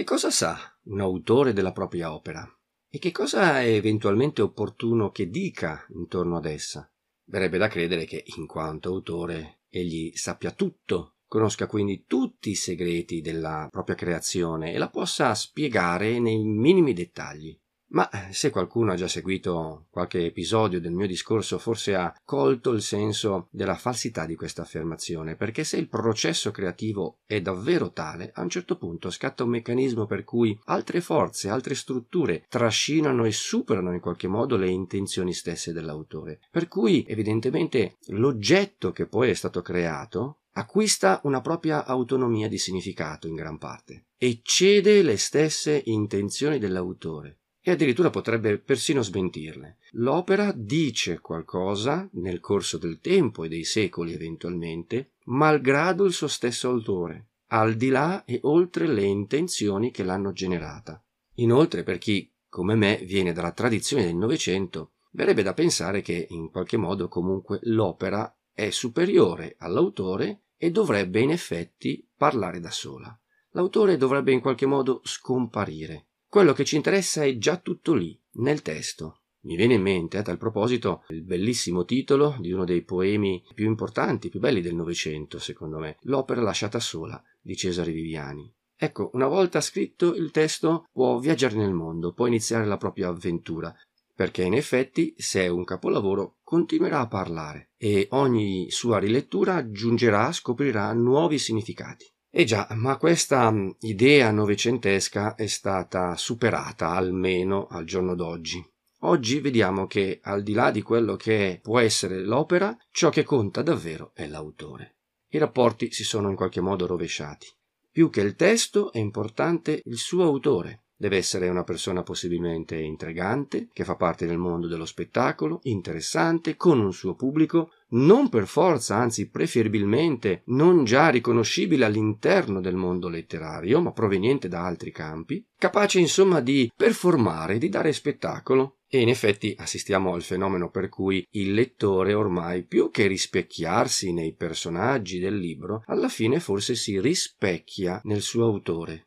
Che cosa sa un autore della propria opera? E che cosa è eventualmente opportuno che dica intorno ad essa? Verrebbe da credere che, in quanto autore, egli sappia tutto, conosca quindi tutti i segreti della propria creazione e la possa spiegare nei minimi dettagli. Ma eh, se qualcuno ha già seguito qualche episodio del mio discorso, forse ha colto il senso della falsità di questa affermazione, perché se il processo creativo è davvero tale, a un certo punto scatta un meccanismo per cui altre forze, altre strutture trascinano e superano in qualche modo le intenzioni stesse dell'autore. Per cui, evidentemente, l'oggetto che poi è stato creato acquista una propria autonomia di significato in gran parte e cede le stesse intenzioni dell'autore e addirittura potrebbe persino smentirle. L'opera dice qualcosa nel corso del tempo e dei secoli eventualmente, malgrado il suo stesso autore, al di là e oltre le intenzioni che l'hanno generata. Inoltre, per chi, come me, viene dalla tradizione del Novecento, verrebbe da pensare che in qualche modo comunque l'opera è superiore all'autore e dovrebbe in effetti parlare da sola. L'autore dovrebbe in qualche modo scomparire quello che ci interessa è già tutto lì, nel testo. Mi viene in mente a tal proposito il bellissimo titolo di uno dei poemi più importanti, più belli del Novecento, secondo me, L'opera lasciata sola di Cesare Viviani. Ecco, una volta scritto il testo può viaggiare nel mondo, può iniziare la propria avventura, perché in effetti, se è un capolavoro, continuerà a parlare e ogni sua rilettura aggiungerà, scoprirà nuovi significati. Eh già, ma questa mm, idea novecentesca è stata superata almeno al giorno d'oggi. Oggi vediamo che al di là di quello che può essere l'opera, ciò che conta davvero è l'autore. I rapporti si sono in qualche modo rovesciati. Più che il testo è importante il suo autore, Deve essere una persona possibilmente intrigante, che fa parte del mondo dello spettacolo, interessante, con un suo pubblico, non per forza, anzi preferibilmente non già riconoscibile all'interno del mondo letterario, ma proveniente da altri campi, capace insomma di performare, di dare spettacolo. E in effetti assistiamo al fenomeno per cui il lettore ormai più che rispecchiarsi nei personaggi del libro, alla fine forse si rispecchia nel suo autore.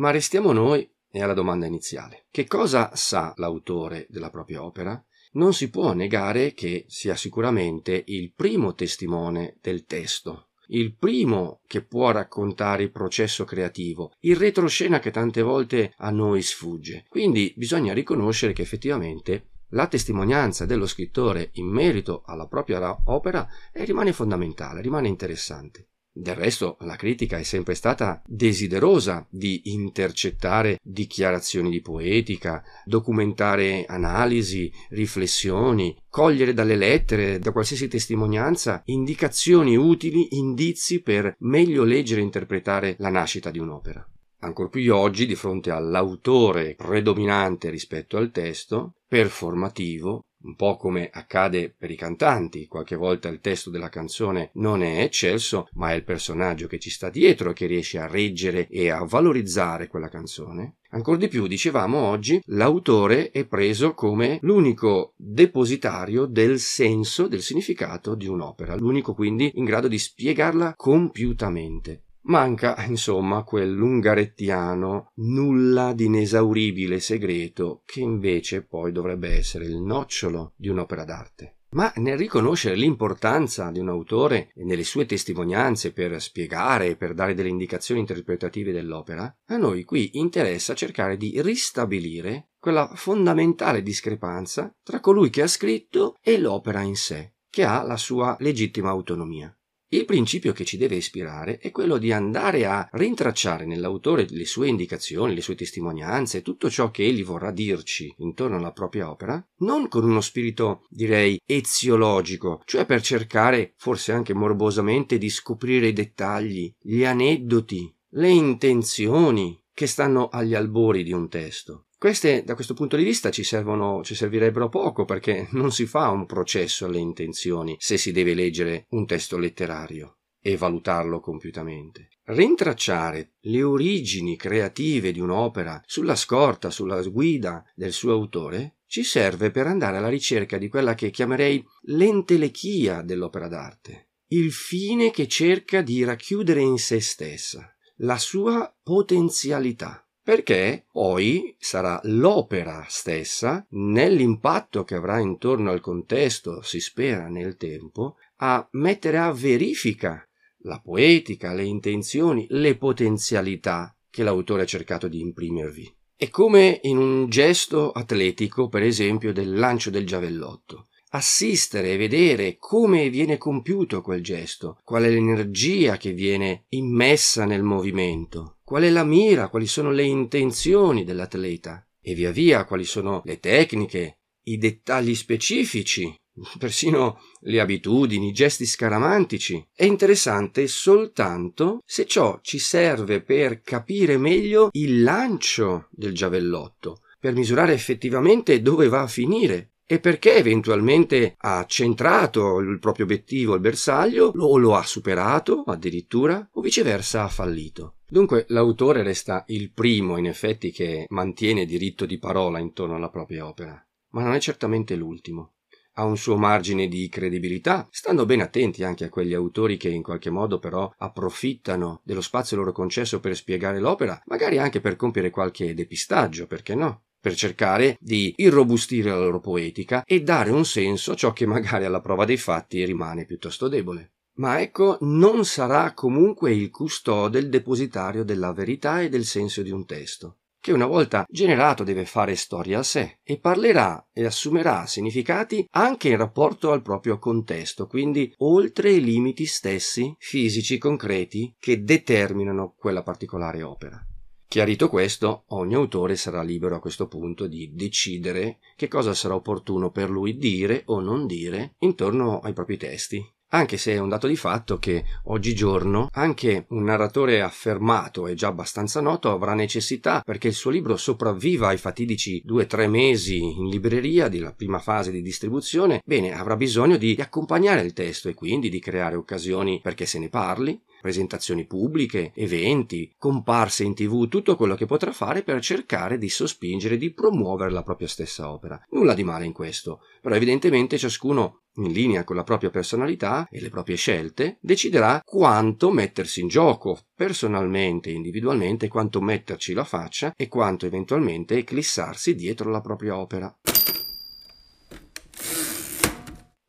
Ma restiamo noi e alla domanda iniziale. Che cosa sa l'autore della propria opera? Non si può negare che sia sicuramente il primo testimone del testo, il primo che può raccontare il processo creativo, il retroscena che tante volte a noi sfugge. Quindi bisogna riconoscere che effettivamente la testimonianza dello scrittore in merito alla propria opera rimane fondamentale, rimane interessante. Del resto la critica è sempre stata desiderosa di intercettare dichiarazioni di poetica, documentare analisi, riflessioni, cogliere dalle lettere, da qualsiasi testimonianza, indicazioni utili, indizi per meglio leggere e interpretare la nascita di un'opera. Ancor più oggi, di fronte all'autore predominante rispetto al testo, performativo, un po' come accade per i cantanti, qualche volta il testo della canzone non è eccelso, ma è il personaggio che ci sta dietro che riesce a reggere e a valorizzare quella canzone. Ancora di più, dicevamo oggi, l'autore è preso come l'unico depositario del senso, del significato di un'opera, l'unico quindi in grado di spiegarla compiutamente. Manca, insomma, quell'ungarettiano nulla di inesauribile segreto che invece poi dovrebbe essere il nocciolo di un'opera d'arte. Ma nel riconoscere l'importanza di un autore e nelle sue testimonianze per spiegare e per dare delle indicazioni interpretative dell'opera, a noi qui interessa cercare di ristabilire quella fondamentale discrepanza tra colui che ha scritto e l'opera in sé, che ha la sua legittima autonomia. Il principio che ci deve ispirare è quello di andare a rintracciare nell'autore le sue indicazioni, le sue testimonianze, tutto ciò che egli vorrà dirci intorno alla propria opera, non con uno spirito, direi, eziologico, cioè per cercare, forse anche morbosamente, di scoprire i dettagli, gli aneddoti, le intenzioni che stanno agli albori di un testo, queste, da questo punto di vista, ci, servono, ci servirebbero poco perché non si fa un processo alle intenzioni se si deve leggere un testo letterario e valutarlo compiutamente. Rintracciare le origini creative di un'opera sulla scorta, sulla guida del suo autore, ci serve per andare alla ricerca di quella che chiamerei l'entelechia dell'opera d'arte, il fine che cerca di racchiudere in se stessa, la sua potenzialità perché poi sarà l'opera stessa, nell'impatto che avrà intorno al contesto, si spera nel tempo, a mettere a verifica la poetica, le intenzioni, le potenzialità che l'autore ha cercato di imprimervi. È come in un gesto atletico, per esempio, del lancio del giavellotto. Assistere e vedere come viene compiuto quel gesto, qual è l'energia che viene immessa nel movimento, qual è la mira, quali sono le intenzioni dell'atleta e via via quali sono le tecniche, i dettagli specifici persino le abitudini, i gesti scaramantici. È interessante soltanto se ciò ci serve per capire meglio il lancio del giavellotto, per misurare effettivamente dove va a finire e perché eventualmente ha centrato il proprio obiettivo al bersaglio o lo ha superato addirittura o viceversa ha fallito. Dunque l'autore resta il primo in effetti che mantiene diritto di parola intorno alla propria opera, ma non è certamente l'ultimo ha un suo margine di credibilità, stando ben attenti anche a quegli autori che in qualche modo però approfittano dello spazio loro concesso per spiegare l'opera, magari anche per compiere qualche depistaggio, perché no? per cercare di irrobustire la loro poetica e dare un senso a ciò che magari alla prova dei fatti rimane piuttosto debole. Ma ecco, non sarà comunque il custode, il depositario della verità e del senso di un testo che una volta generato deve fare storia a sé e parlerà e assumerà significati anche in rapporto al proprio contesto, quindi oltre i limiti stessi fisici concreti che determinano quella particolare opera. Chiarito questo, ogni autore sarà libero a questo punto di decidere che cosa sarà opportuno per lui dire o non dire intorno ai propri testi anche se è un dato di fatto che oggigiorno anche un narratore affermato e già abbastanza noto avrà necessità perché il suo libro sopravviva ai fatidici due o tre mesi in libreria della prima fase di distribuzione, bene, avrà bisogno di accompagnare il testo e quindi di creare occasioni perché se ne parli, presentazioni pubbliche, eventi, comparse in tv, tutto quello che potrà fare per cercare di sospingere, di promuovere la propria stessa opera. Nulla di male in questo, però evidentemente ciascuno in linea con la propria personalità e le proprie scelte, deciderà quanto mettersi in gioco personalmente individualmente, quanto metterci la faccia e quanto eventualmente eclissarsi dietro la propria opera.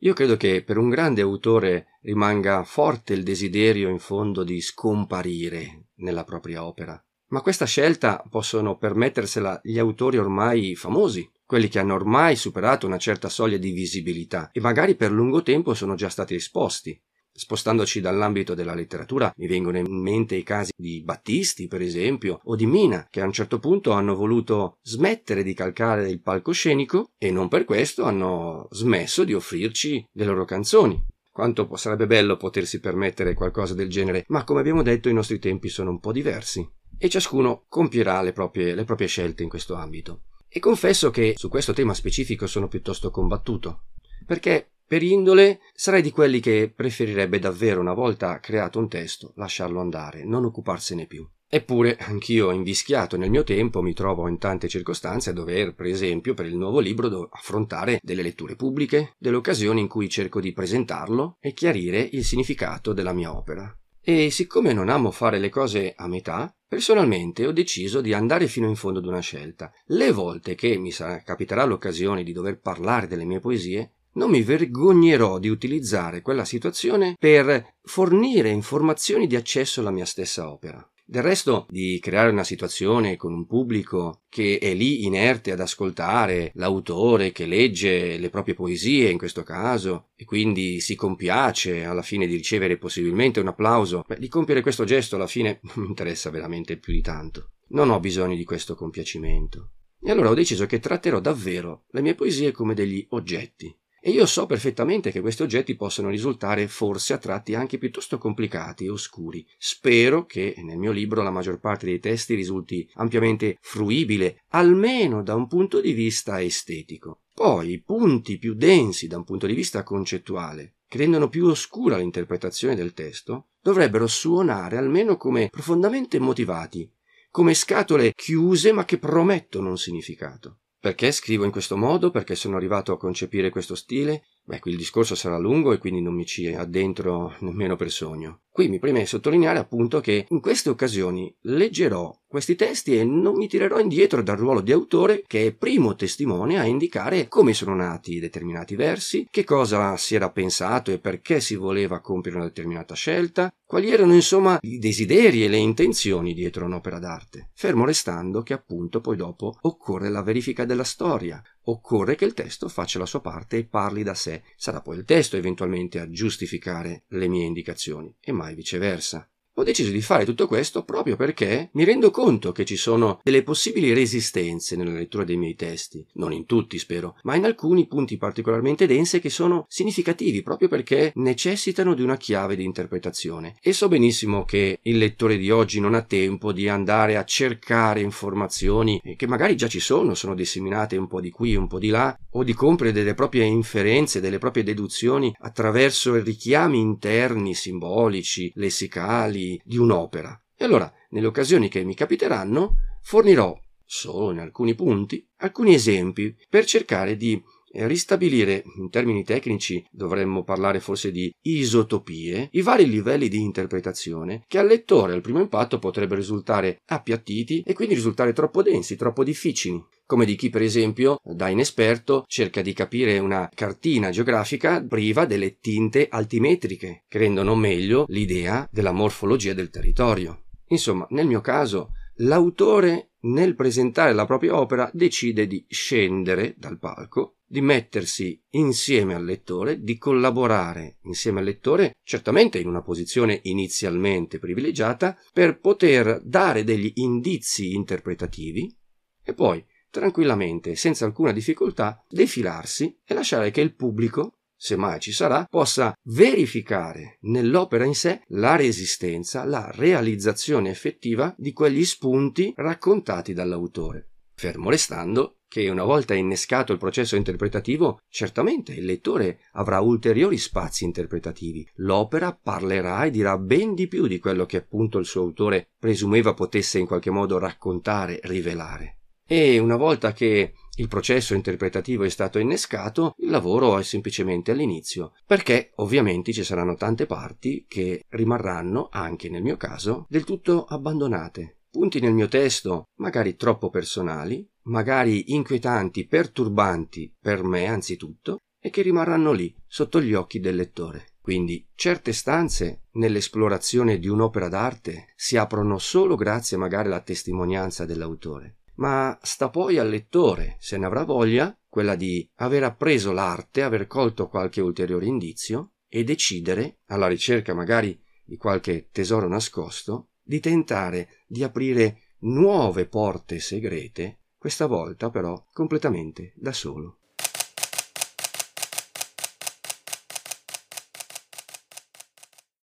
Io credo che per un grande autore rimanga forte il desiderio in fondo di scomparire nella propria opera. Ma questa scelta possono permettersela gli autori ormai famosi, quelli che hanno ormai superato una certa soglia di visibilità e magari per lungo tempo sono già stati esposti. Spostandoci dall'ambito della letteratura, mi vengono in mente i casi di Battisti, per esempio, o di Mina, che a un certo punto hanno voluto smettere di calcare il palcoscenico e non per questo hanno smesso di offrirci le loro canzoni. Quanto sarebbe bello potersi permettere qualcosa del genere, ma come abbiamo detto i nostri tempi sono un po' diversi e ciascuno compierà le proprie, le proprie scelte in questo ambito. E confesso che su questo tema specifico sono piuttosto combattuto, perché per indole sarei di quelli che preferirebbe davvero una volta creato un testo lasciarlo andare, non occuparsene più. Eppure anch'io invischiato nel mio tempo mi trovo in tante circostanze a dover, per esempio, per il nuovo libro affrontare delle letture pubbliche, delle occasioni in cui cerco di presentarlo e chiarire il significato della mia opera. E siccome non amo fare le cose a metà, personalmente ho deciso di andare fino in fondo ad una scelta. Le volte che mi sarà, capiterà l'occasione di dover parlare delle mie poesie, non mi vergognerò di utilizzare quella situazione per fornire informazioni di accesso alla mia stessa opera. Del resto, di creare una situazione con un pubblico che è lì inerte ad ascoltare l'autore che legge le proprie poesie in questo caso e quindi si compiace alla fine di ricevere possibilmente un applauso, beh, di compiere questo gesto alla fine non mi interessa veramente più di tanto. Non ho bisogno di questo compiacimento. E allora ho deciso che tratterò davvero le mie poesie come degli oggetti, e io so perfettamente che questi oggetti possono risultare forse a tratti anche piuttosto complicati e oscuri. Spero che nel mio libro la maggior parte dei testi risulti ampiamente fruibile, almeno da un punto di vista estetico. Poi i punti più densi da un punto di vista concettuale, che rendono più oscura l'interpretazione del testo, dovrebbero suonare almeno come profondamente motivati, come scatole chiuse ma che promettono un significato. Perché scrivo in questo modo? Perché sono arrivato a concepire questo stile? Beh, qui il discorso sarà lungo e quindi non mi ci addentro nemmeno per sogno. Qui mi preme sottolineare appunto che in queste occasioni leggerò questi testi e non mi tirerò indietro dal ruolo di autore che è primo testimone a indicare come sono nati determinati versi, che cosa si era pensato e perché si voleva compiere una determinata scelta, quali erano insomma i desideri e le intenzioni dietro un'opera d'arte, fermo restando che appunto poi dopo occorre la verifica della storia, occorre che il testo faccia la sua parte e parli da sé, sarà poi il testo eventualmente a giustificare le mie indicazioni. E mai viceversa. Ho deciso di fare tutto questo proprio perché mi rendo conto che ci sono delle possibili resistenze nella lettura dei miei testi, non in tutti spero, ma in alcuni punti particolarmente dense che sono significativi proprio perché necessitano di una chiave di interpretazione. E so benissimo che il lettore di oggi non ha tempo di andare a cercare informazioni che magari già ci sono, sono disseminate un po' di qui, un po' di là, o di compiere delle proprie inferenze, delle proprie deduzioni attraverso richiami interni, simbolici, lessicali, di, un'opera. E allora, nelle occasioni che mi capiteranno, fornirò, solo in alcuni punti, alcuni esempi per cercare di ristabilire, in termini tecnici dovremmo parlare forse di isotopie, i vari livelli di interpretazione che al lettore al primo impatto potrebbero risultare appiattiti e quindi risultare troppo densi, troppo difficili come di chi per esempio da inesperto cerca di capire una cartina geografica priva delle tinte altimetriche che rendono meglio l'idea della morfologia del territorio. Insomma, nel mio caso, l'autore nel presentare la propria opera decide di scendere dal palco, di mettersi insieme al lettore, di collaborare insieme al lettore, certamente in una posizione inizialmente privilegiata, per poter dare degli indizi interpretativi e poi tranquillamente, senza alcuna difficoltà, defilarsi e lasciare che il pubblico, se mai ci sarà, possa verificare nell'opera in sé la resistenza, la realizzazione effettiva di quegli spunti raccontati dall'autore. Fermo restando che una volta innescato il processo interpretativo, certamente il lettore avrà ulteriori spazi interpretativi. L'opera parlerà e dirà ben di più di quello che appunto il suo autore presumeva potesse in qualche modo raccontare, rivelare e una volta che il processo interpretativo è stato innescato, il lavoro è semplicemente all'inizio, perché ovviamente ci saranno tante parti che rimarranno, anche nel mio caso, del tutto abbandonate. Punti nel mio testo, magari troppo personali, magari inquietanti, perturbanti per me anzitutto, e che rimarranno lì, sotto gli occhi del lettore. Quindi certe stanze nell'esplorazione di un'opera d'arte si aprono solo grazie magari alla testimonianza dell'autore ma sta poi al lettore, se ne avrà voglia, quella di aver appreso l'arte, aver colto qualche ulteriore indizio e decidere, alla ricerca magari di qualche tesoro nascosto, di tentare di aprire nuove porte segrete, questa volta però completamente da solo.